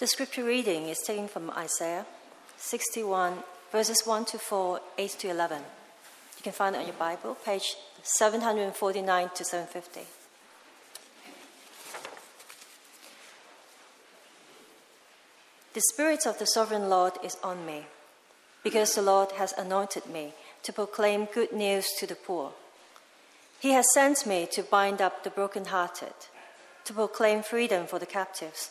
The scripture reading is taken from Isaiah 61, verses 1 to 4, 8 to 11. You can find it on your Bible, page 749 to 750. The Spirit of the Sovereign Lord is on me, because the Lord has anointed me to proclaim good news to the poor. He has sent me to bind up the brokenhearted, to proclaim freedom for the captives,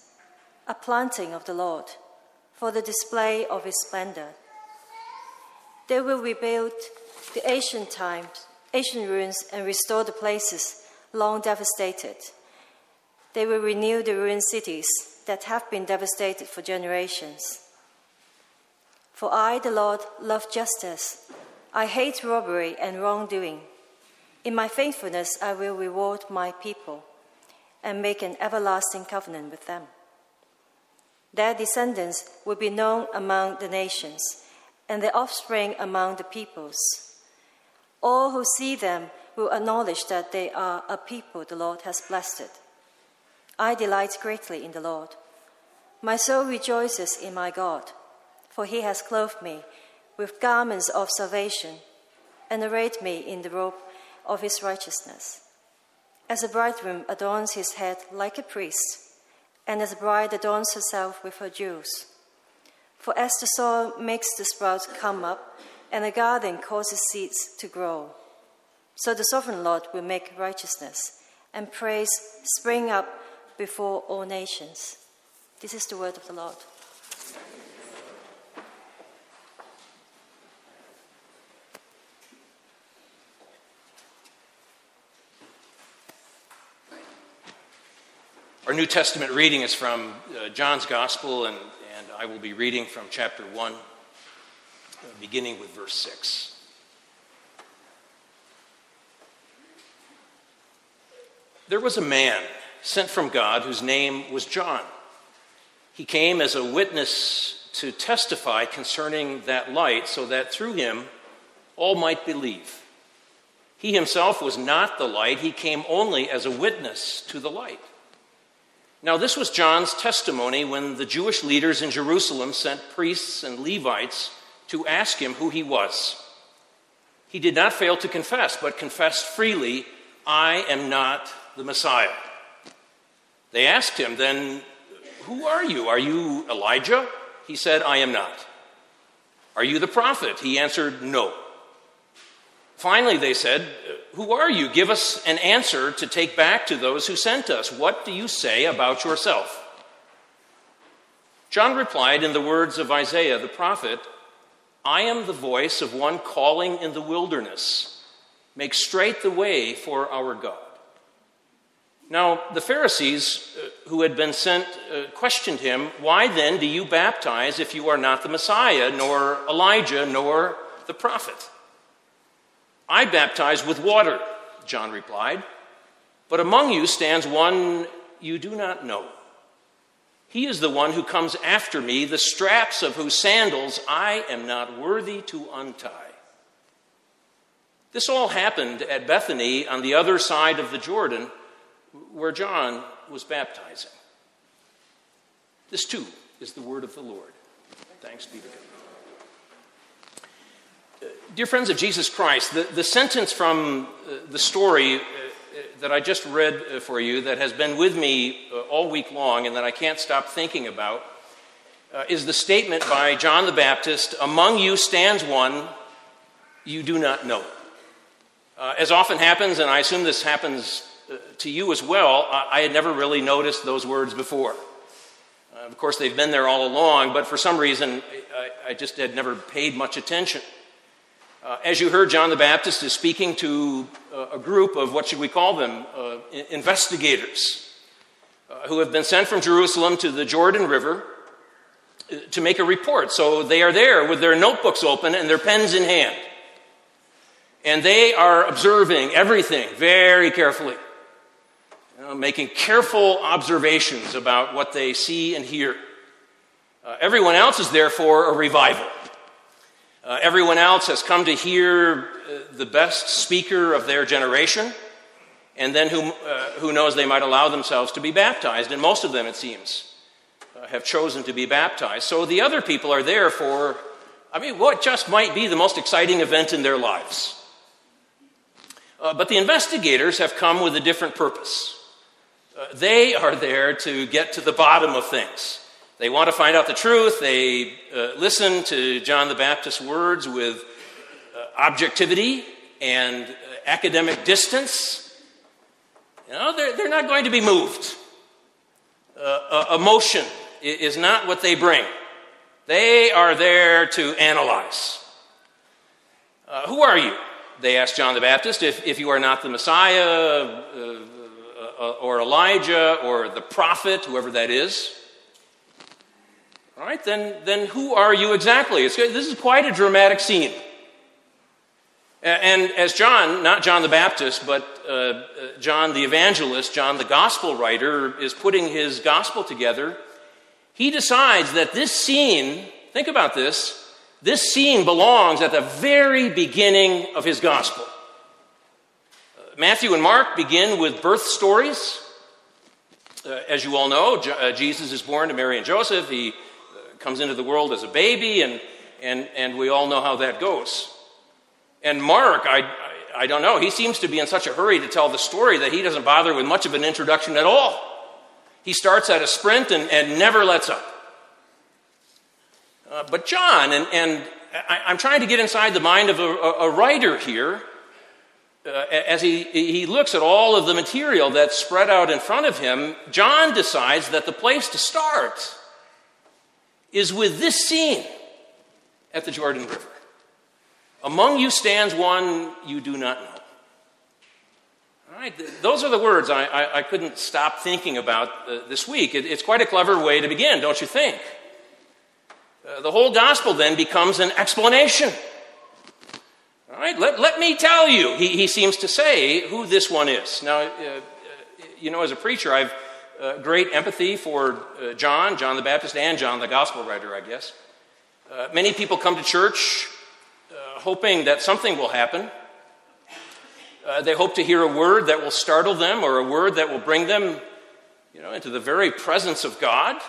a planting of the Lord, for the display of his splendor. They will rebuild the ancient times, ancient ruins, and restore the places long devastated. They will renew the ruined cities that have been devastated for generations. For I, the Lord, love justice. I hate robbery and wrongdoing. In my faithfulness, I will reward my people and make an everlasting covenant with them. Their descendants will be known among the nations, and their offspring among the peoples. All who see them will acknowledge that they are a people the Lord has blessed. I delight greatly in the Lord. My soul rejoices in my God, for he has clothed me with garments of salvation and arrayed me in the robe of his righteousness. As a bridegroom adorns his head like a priest, and as a bride adorns herself with her jewels. For as the soil makes the sprouts come up, and the garden causes seeds to grow, so the sovereign Lord will make righteousness and praise spring up before all nations. This is the word of the Lord. Our New Testament reading is from uh, John's Gospel, and, and I will be reading from chapter 1, uh, beginning with verse 6. There was a man sent from God whose name was John. He came as a witness to testify concerning that light, so that through him all might believe. He himself was not the light, he came only as a witness to the light. Now, this was John's testimony when the Jewish leaders in Jerusalem sent priests and Levites to ask him who he was. He did not fail to confess, but confessed freely, I am not the Messiah. They asked him, Then who are you? Are you Elijah? He said, I am not. Are you the prophet? He answered, No. Finally, they said, Who are you? Give us an answer to take back to those who sent us. What do you say about yourself? John replied in the words of Isaiah the prophet I am the voice of one calling in the wilderness. Make straight the way for our God. Now, the Pharisees uh, who had been sent uh, questioned him, Why then do you baptize if you are not the Messiah, nor Elijah, nor the prophet? I baptize with water, John replied, but among you stands one you do not know. He is the one who comes after me, the straps of whose sandals I am not worthy to untie. This all happened at Bethany on the other side of the Jordan where John was baptizing. This too is the word of the Lord. Thanks be to God. Uh, dear friends of Jesus Christ, the, the sentence from uh, the story uh, uh that I just read uh, for you that has been with me uh, all week long and that I can't stop thinking about is the statement by John the Baptist Among you stands one you do not know. as often happens, and I assume this happens to you as well, I had never really noticed those words before. Uh, of course, they've been there all along, but for some reason, I, I just had never paid much attention. Uh, as you heard, John the Baptist is speaking to uh, a group of what should we call them? Uh, investigators uh, who have been sent from Jerusalem to the Jordan River to make a report. So they are there with their notebooks open and their pens in hand. And they are observing everything very carefully, you know, making careful observations about what they see and hear. Uh, everyone else is there for a revival. Uh, everyone else has come to hear uh, the best speaker of their generation, and then who, uh, who knows, they might allow themselves to be baptized. And most of them, it seems, uh, have chosen to be baptized. So the other people are there for, I mean, what just might be the most exciting event in their lives. Uh, but the investigators have come with a different purpose. Uh, they are there to get to the bottom of things. They want to find out the truth. They uh, listen to John the Baptist's words with uh, objectivity and uh, academic distance. You know, they're, they're not going to be moved. Uh, emotion is not what they bring. They are there to analyze. who are you? They asked John the Baptist, if, if you are not the Messiah uh, uh, or Elijah or the prophet, whoever that is, all right, then, then who are you exactly? It's, this is quite a dramatic scene. And as John, not John the Baptist, but uh, uh, John the evangelist, John the gospel writer, is putting his gospel together, he decides that this scene, think about this, this scene belongs at the very beginning of his gospel. Matthew and Mark begin with birth stories. Uh, as you all know, uh, Jesus is born to Mary and Joseph. He uh, comes into the world as a baby, and, and, and we all know how that goes. And Mark, I, I, don't know, he seems to be in such a hurry to tell the story that he doesn't bother with much of an introduction at all. He starts at a sprint and, and never lets up. Uh, but John, and, and I, am trying to get inside the mind of a, a writer here, uh, as he, he looks at all of the material that's spread out in front of him, John decides that the place to start is with this scene at the Jordan River. Among you stands one you do not know. All right, those are the words I, I, I couldn't stop thinking about uh, this week. It, it's quite a clever way to begin, don't you think? Uh, the whole gospel then becomes an explanation. All right, let, let me tell you, he, he seems to say, who this one is. Now, uh, uh you know, as a preacher, I've uh, great empathy for uh, John, John the Baptist, and John the gospel writer, I guess. Uh, many people come to church hoping that something will happen. they hope to hear a word that will startle them or a word that will bring them, you know, into the very presence of God.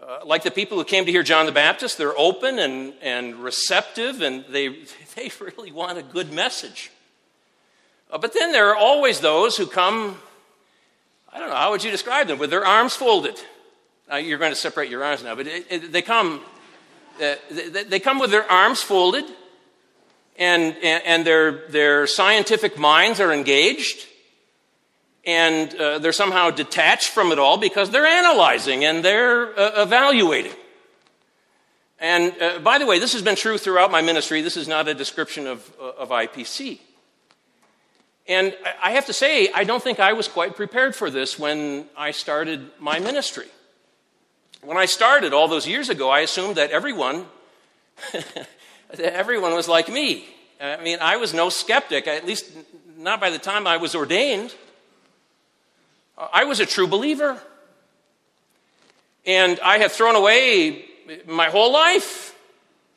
Uh, like the people who came to hear John the Baptist, they're open and, and receptive, and they, they really want a good message. Uh, but then there are always those who come, I don't know, how would you describe them? With their arms folded. Now, you're going to separate your arms now, but it, it, they come. Uh, they, they, come with their arms folded, and, and, and their, their scientific minds are engaged, and uh, they're somehow detached from it all because they're analyzing and they're uh, evaluating. And uh, by the way, this has been true throughout my ministry. This is not a description of, uh, of IPC. And I have to say, I don't think I was quite prepared for this when I started my ministry. When I started all those years ago, I assumed that everyone, that everyone was like me. I mean, I was no skeptic, at least not by the time I was ordained. I was a true believer. And I had thrown away my whole life,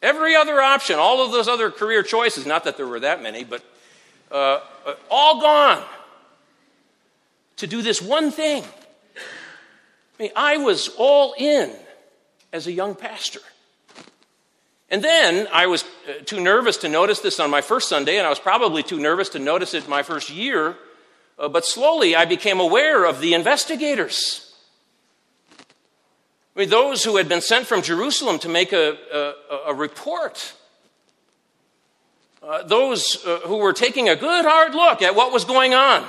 every other option, all of those other career choices, not that there were that many, but uh, all gone to do this one thing. I mean, I was all in as a young pastor. And then I was uh, too nervous to notice this on my first Sunday, and I was probably too nervous to notice it my first year uh, but slowly I became aware of the investigators. I mean, those who had been sent from Jerusalem to make a, a, a report. Uh, those uh, who were taking a good hard look at what was going on.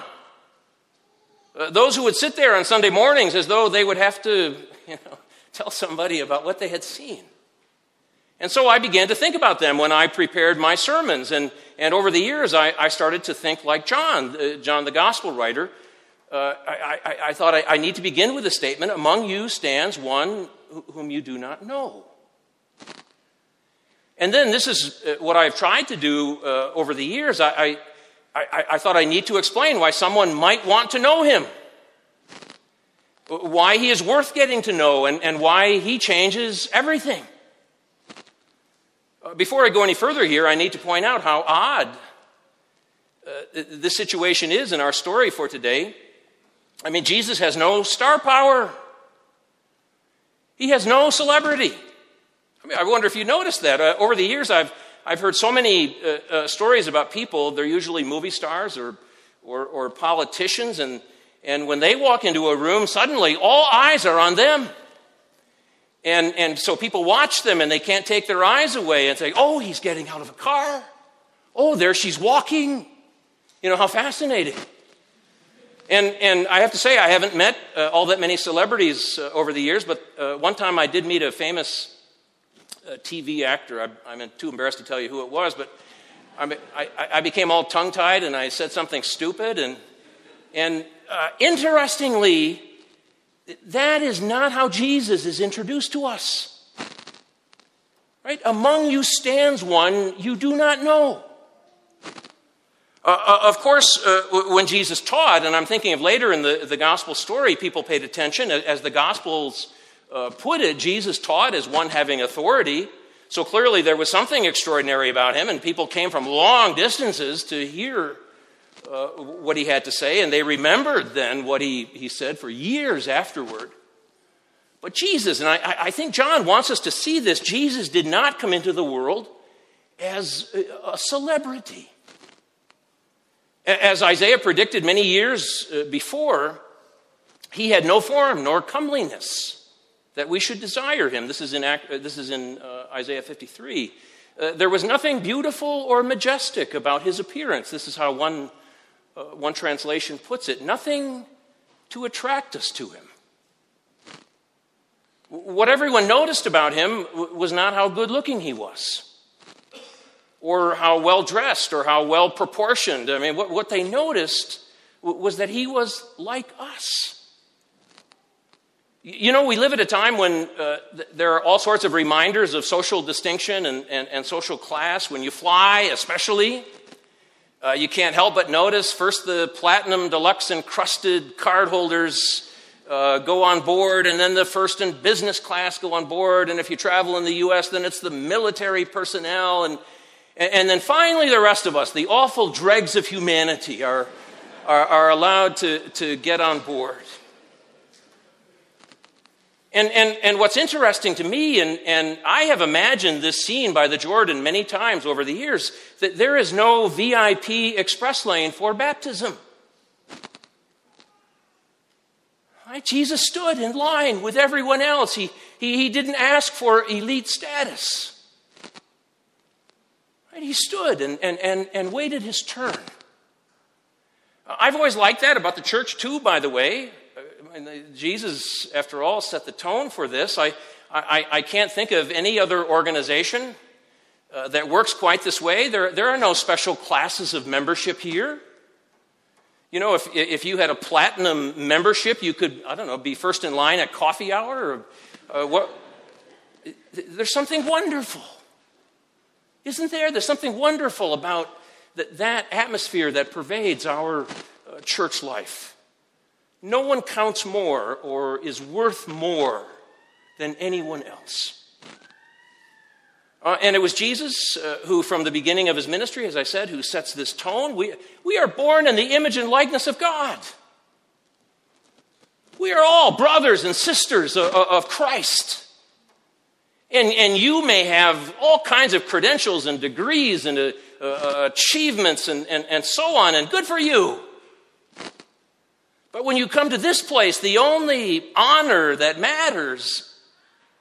Uh, those who would sit there on Sunday mornings as though they would have to you know, tell somebody about what they had seen. And so I began to think about them when I prepared my sermons. And, and over the years, I, I started to think like John, uh, John the gospel writer. uh, I, I, I, thought I, I, need to begin with a statement Among you stands one whom you do not know. And then this is uh, what I've tried to do uh, over the years. I, I thought I need to explain why someone might want to know him, why he is worth getting to know, and, and why he changes everything. Uh, before I go any further here, I need to point out how odd uh, this situation is in our story for today. I mean, Jesus has no star power, he has no celebrity. I mean, I wonder if you noticed that. Uh, over the years, I've, I've heard so many uh, uh, stories about people, they're usually movie stars or, or, or politicians, and, and when they walk into a room, suddenly all eyes are on them. And, and so people watch them and they can't take their eyes away and say, oh, he's getting out of a car. Oh, there she's walking. You know, how fascinating. And, and I have to say, I haven't met uh, all that many celebrities uh, over the years, but uh, one time I did meet a famous uh, TV actor. I, am too embarrassed to tell you who it was, but I, I, I became all tongue tied and I said something stupid. And, and uh, interestingly, that is not how Jesus is introduced to us. Right? Among you stands one you do not know. Uh, uh, of course, uh, when Jesus taught, and I'm thinking of later in the, the gospel story, people paid attention. As the gospels uh, put it, Jesus taught as one having authority. So clearly there was something extraordinary about him, and people came from long distances to hear uh, what he had to say, and they remembered then what he, he said for years afterward. But Jesus, and I, I think John wants us to see this, Jesus did not come into the world as a celebrity. As Isaiah predicted many years uh, before, he had no form nor comeliness that we should desire him. This is in, uh, this is in uh, Isaiah 53. Uh, there was nothing beautiful or majestic about his appearance. This is how one uh, one translation puts it, nothing to attract us to him. What everyone noticed about him was not how good looking he was, or how well dressed, or how well proportioned. I mean, what, what they noticed was that he was like us. You know, we live at a time when uh, there are all sorts of reminders of social distinction and, and, and social class. When you fly, especially, uh, you can't help but notice first the platinum deluxe encrusted cardholders uh, go on board, and then the first and business class go on board. And if you travel in the U.S., then it's the military personnel. And, and then finally, the rest of us, the awful dregs of humanity, are, are, are allowed to, to get on board. And, and, and what's interesting to me, and, and I have imagined this scene by the Jordan many times over the years, that there is no VIP express lane for baptism. Right? Jesus stood in line with everyone else. He, he, he didn't ask for elite status. Right? He stood and, and, and, and waited his turn. I've always liked that about the church, too, by the way Jesus, after all, set the tone for this. I, I, I can't think of any other organization uh, that works quite this way. There, there are no special classes of membership here. You know, if, if you had a platinum membership, you could, I don't know, be first in line at coffee hour or uh, what. There's something wonderful. Isn't there? There's something wonderful about that, that atmosphere that pervades our uh, church life. No one counts more or is worth more than anyone else. Uh, and it was Jesus uh, who, from the beginning of his ministry, as I said, who sets this tone. We, we are born in the image and likeness of God. We are all brothers and sisters of, of Christ. And, and you may have all kinds of credentials and degrees and uh, uh achievements and, and, and so on, and good for you. But when you come to this place, the only honor that matters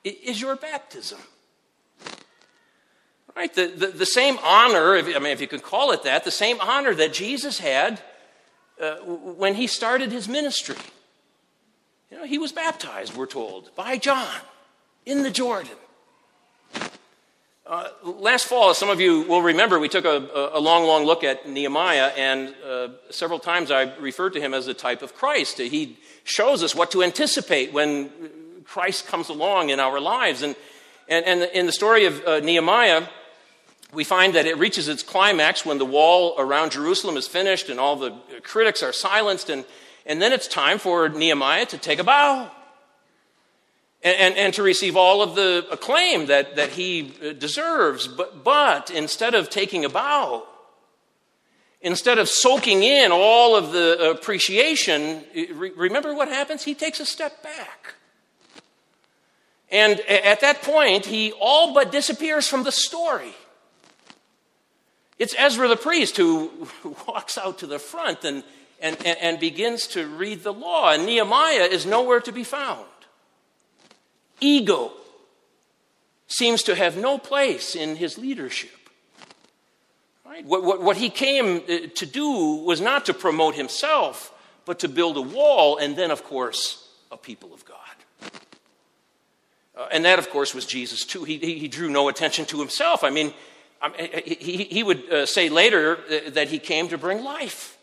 is your baptism. Right? The, the, the same honor, if, I mean, if you can call it that, the same honor that Jesus had uh, when he started his ministry. You know, he was baptized, we're told, by John in the Jordan. Uh, last fall, as some of you will remember, we took a, a long, long look at Nehemiah, and uh, several times I referred to him as a type of Christ. He shows us what to anticipate when Christ comes along in our lives. And, and, and in the story of uh, Nehemiah, we find that it reaches its climax when the wall around Jerusalem is finished and all the critics are silenced, and, and then it's time for Nehemiah to take a bow and, and, and, to receive all of the acclaim that, that he uh, deserves. But, but instead of taking a bow, instead of soaking in all of the appreciation, remember what happens? He takes a step back. And at that point, he all but disappears from the story. It's Ezra the priest who walks out to the front and, and, and begins to read the law, and Nehemiah is nowhere to be found ego seems to have no place in his leadership. Right? What, what, what he came uh, to do was not to promote himself, but to build a wall, and then, of course, a people of God. Uh, and that, of course, was Jesus too. He, he, drew no attention to himself. I mean, he, he would uh, say later uh, that he came to bring life.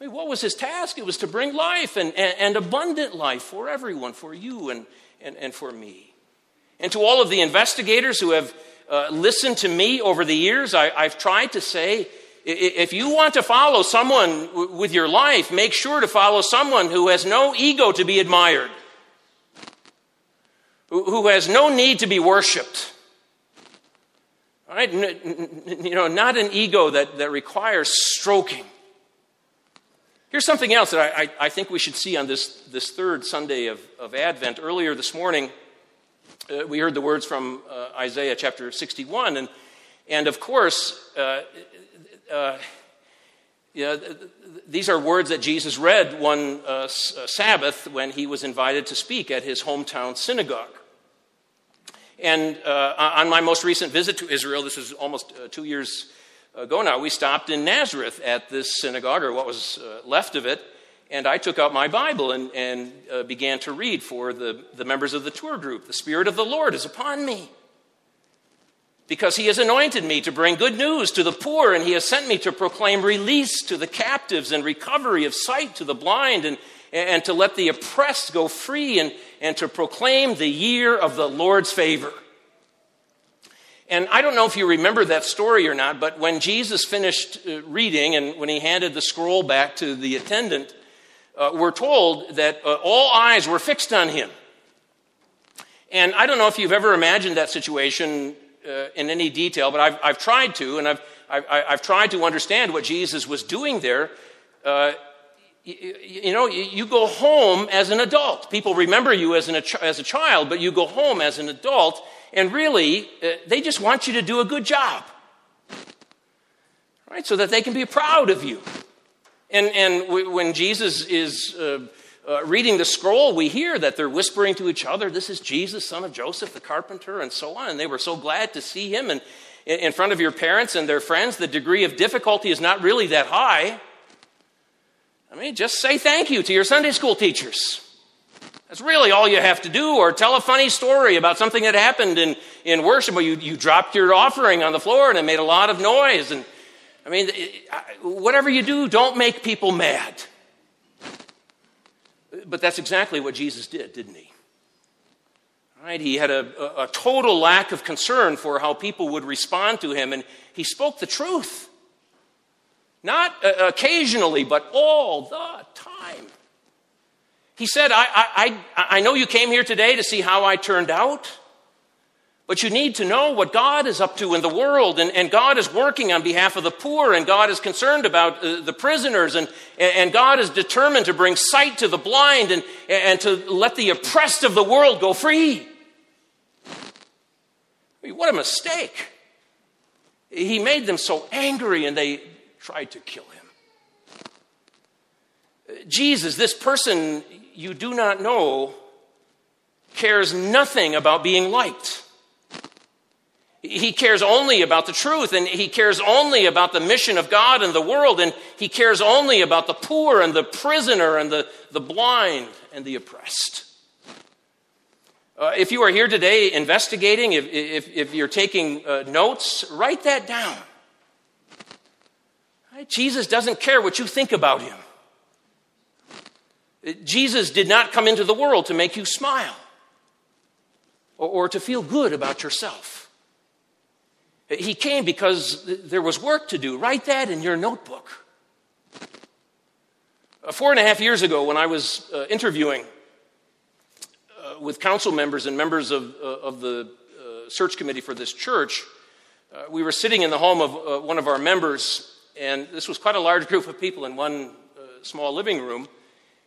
I mean, what was his task? It was to bring life and, and, and abundant life for everyone, for you and, and, and for me. And to all of the investigators who have uh, listened to me over the years, I, I've tried to say if you want to follow someone w- with your life, make sure to follow someone who has no ego to be admired, who, has no need to be worshiped. Right? you know, not an ego that, that requires stroking. Here's something else that I, I, I, think we should see on this, this third Sunday of, of Advent. Earlier this morning, uh, we heard the words from uh, Isaiah chapter 61. And, and of course, uh, uh you know, these are words that Jesus read one uh, uh, Sabbath when he was invited to speak at his hometown synagogue. And on my most recent visit to Israel, this was almost two years ago now, we stopped in Nazareth at this synagogue, or what was uh, left of it, and I took out my Bible and, and uh, began to read for the, the members of the tour group. The Spirit of the Lord is upon me because he has anointed me to bring good news to the poor, and he has sent me to proclaim release to the captives and recovery of sight to the blind, and, and to let the oppressed go free, and, and to proclaim the year of the Lord's favor. And I don't know if you remember that story or not, but when Jesus finished uh, reading and when he handed the scroll back to the attendant, uh, we're told that uh, all eyes were fixed on him. And I don't know if you've ever imagined that situation uh, in any detail, but I've, I've tried to, and I've, I've, I've, tried to understand what Jesus was doing there. You, know, you go home as an adult. People remember you as, an, as a child, but you go home as an adult and really, uh, they just want you to do a good job. Right? So that they can be proud of you. And, and when Jesus is uh, uh, reading the scroll, we hear that they're whispering to each other, This is Jesus, son of Joseph the carpenter, and so on. And they were so glad to see him. And in front of your parents and their friends, the degree of difficulty is not really that high. I mean, just say thank you to your Sunday school teachers. That's really all you have to do, or tell a funny story about something that happened in, in worship, where you, you dropped your offering on the floor and it made a lot of noise. And I mean, whatever you do, don't make people mad. But that's exactly what Jesus did, didn't he? Right? He had a, a total lack of concern for how people would respond to him, and he spoke the truth. Not uh, occasionally, but all the time. He said, I, I, I, know you came here today to see how I turned out, but you need to know what God is up to in the world. And, and God is working on behalf of the poor, and God is concerned about uh, the prisoners, and, and God is determined to bring sight to the blind and, and to let the oppressed of the world go free. I mean, what a mistake. He made them so angry, and they tried to kill him. Jesus, this person you do not know cares nothing about being liked. He cares only about the truth, and he cares only about the mission of God and the world, and he cares only about the poor and the prisoner and the, the blind and the oppressed. Uh, if you are here today investigating, if, if, if you're taking uh, notes, write that down. Jesus doesn't care what you think about him. Jesus did not come into the world to make you smile or, or to feel good about yourself. He came because there was work to do. Write that in your notebook. Uh, four and a half years ago, when I was uh, interviewing uh, with council members and members of, uh, of the uh, search committee for this church, uh, we were sitting in the home of one of our members, and this was quite a large group of people in one uh, small living room.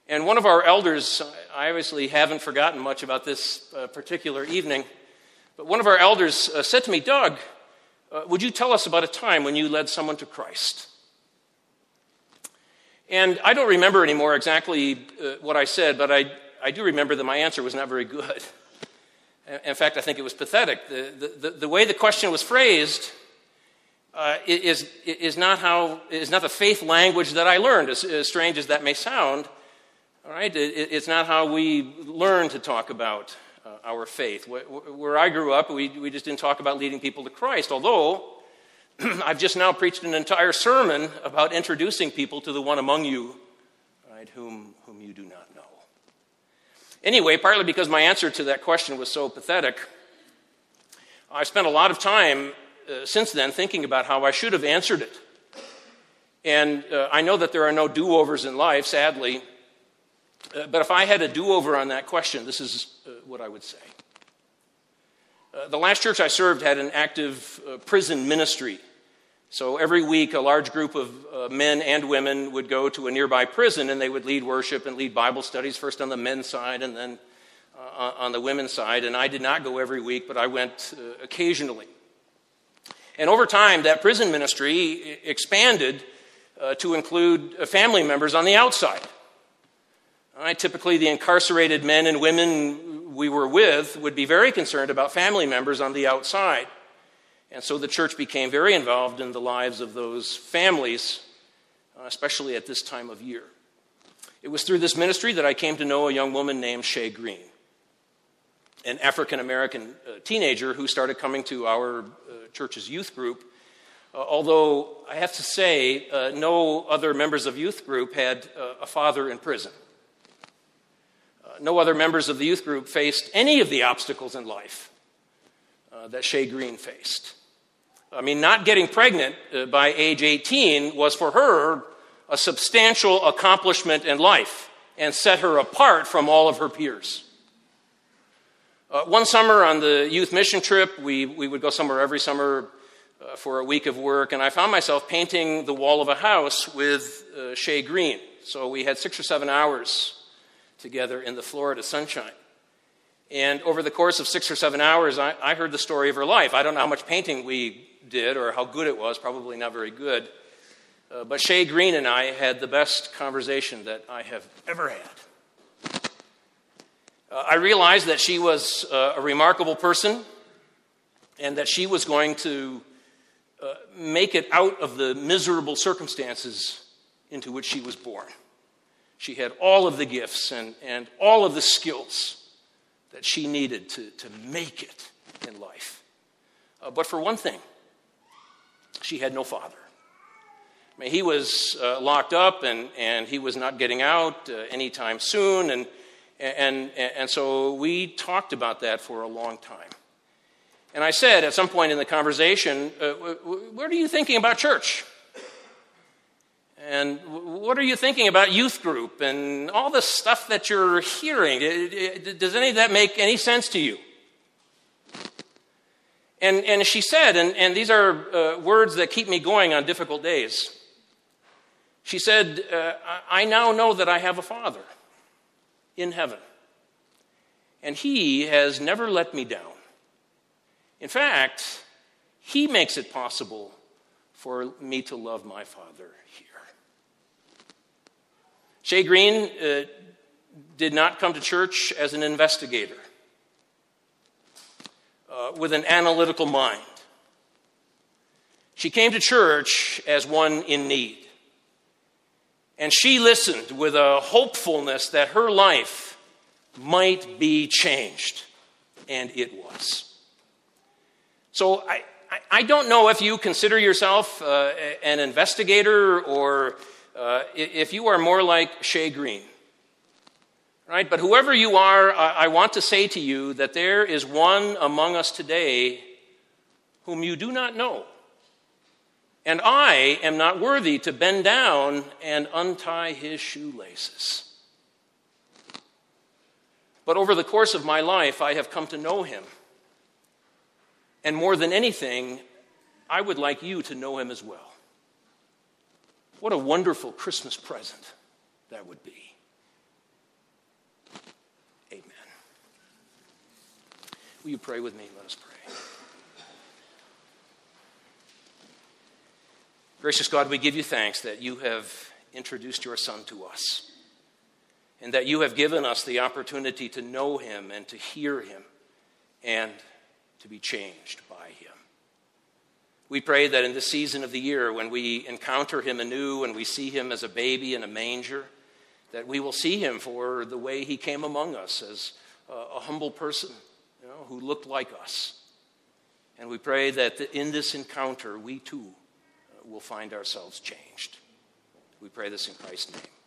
And one of our elders, I obviously haven't forgotten much about this uh, particular evening, but one of our elders uh, said to me, Doug, would you tell us about a time when you led someone to Christ? And I don't remember anymore exactly uh, what I said, but I, I do remember that my answer was not very good. In fact, I think it was pathetic. The, the, the way the question was phrased uh, is, is, not how, is not the faith language that I learned, as, as strange as that may sound. All right? It, it's not how we learn to talk about uh, our faith. Where I grew up, we, we just didn't talk about leading people to Christ, although I've just now preached an entire sermon about introducing people to the one among you, right, whom, whom you do not know. Anyway, partly because my answer to that question was so pathetic, I spent a lot of time uh, since then thinking about how I should have answered it. And uh, I know that there are no do overs in life, sadly, uh, but if I had a do over on that question, this is uh, what I would say. Uh, the last church I served had an active prison ministry. So every week, a large group of men and women would go to a nearby prison and they would lead worship and lead Bible studies, first on the men's side and then on the women's side. And I did not go every week, but I went occasionally. And over time, that prison ministry expanded uh, to include family members on the outside. typically, the incarcerated men and women we were with would be very concerned about family members on the outside. And so the church became very involved in the lives of those families, uh, especially at this time of year. It was through this ministry that I came to know a young woman named Shay Green, an African American uh, teenager who started coming to our uh, church's youth group. Uh, although I have to say, uh, no other members of youth group had uh, a father in prison no other members of the youth group faced any of the obstacles in life that Shay Green faced. I mean, not getting pregnant by age 18 was for her a substantial accomplishment in life and set her apart from all of her peers. Uh, one summer on the youth mission trip, we, we would go somewhere every summer uh, for a week of work, and I found myself painting the wall of a house with uh, Shay Green. So we had six or seven hours together in the Florida sunshine. And over the course of six or seven hours, I, I, heard the story of her life. I don't know how much painting we did or how good it was, probably not very good. Uh, but Shay Green and I had the best conversation that I have ever had. Uh, I realized that she was uh, a remarkable person and that she was going to uh, make it out of the miserable circumstances into which she was born. She had all of the gifts and, and all of the skills that she needed to, to make it in life. But for one thing, she had no father. I mean, he was uh, locked up and, and he was not getting out uh, anytime soon. And, and, and so we talked about that for a long time. And I said at some point in the conversation, uh, What are you thinking about church? And what are you thinking about youth group and all the stuff that you're hearing? Does any of that make any sense to you? And, and she said, and, and these are uh, words that keep me going on difficult days. She said, uh, I now know that I have a father in heaven, and he has never let me down. In fact, he makes it possible for me to love my father here. Shay Green uh, did not come to church as an investigator uh, with an analytical mind. She came to church as one in need. And she listened with a hopefulness that her life might be changed and it was. So I, I don't know if you consider yourself uh, an investigator or uh, if you are more like Shay Green. Right? But whoever you are, I want to say to you that there is one among us today whom you do not know. And I am not worthy to bend down and untie his shoelaces. But over the course of my life, I have come to know him. And more than anything, I would like you to know him as well. What a wonderful Christmas present that would be. Amen. Will you pray with me? Let us pray. Gracious God, we give you thanks that you have introduced your Son to us and that you have given us the opportunity to know him and to hear him and to be changed by him. We pray that in this season of the year, when we encounter him anew and we see him as a baby in a manger, that we will see him for the way he came among us as a humble person you know, who looked like us. And we pray that in this encounter, we too will find ourselves changed. We pray this in Christ's name.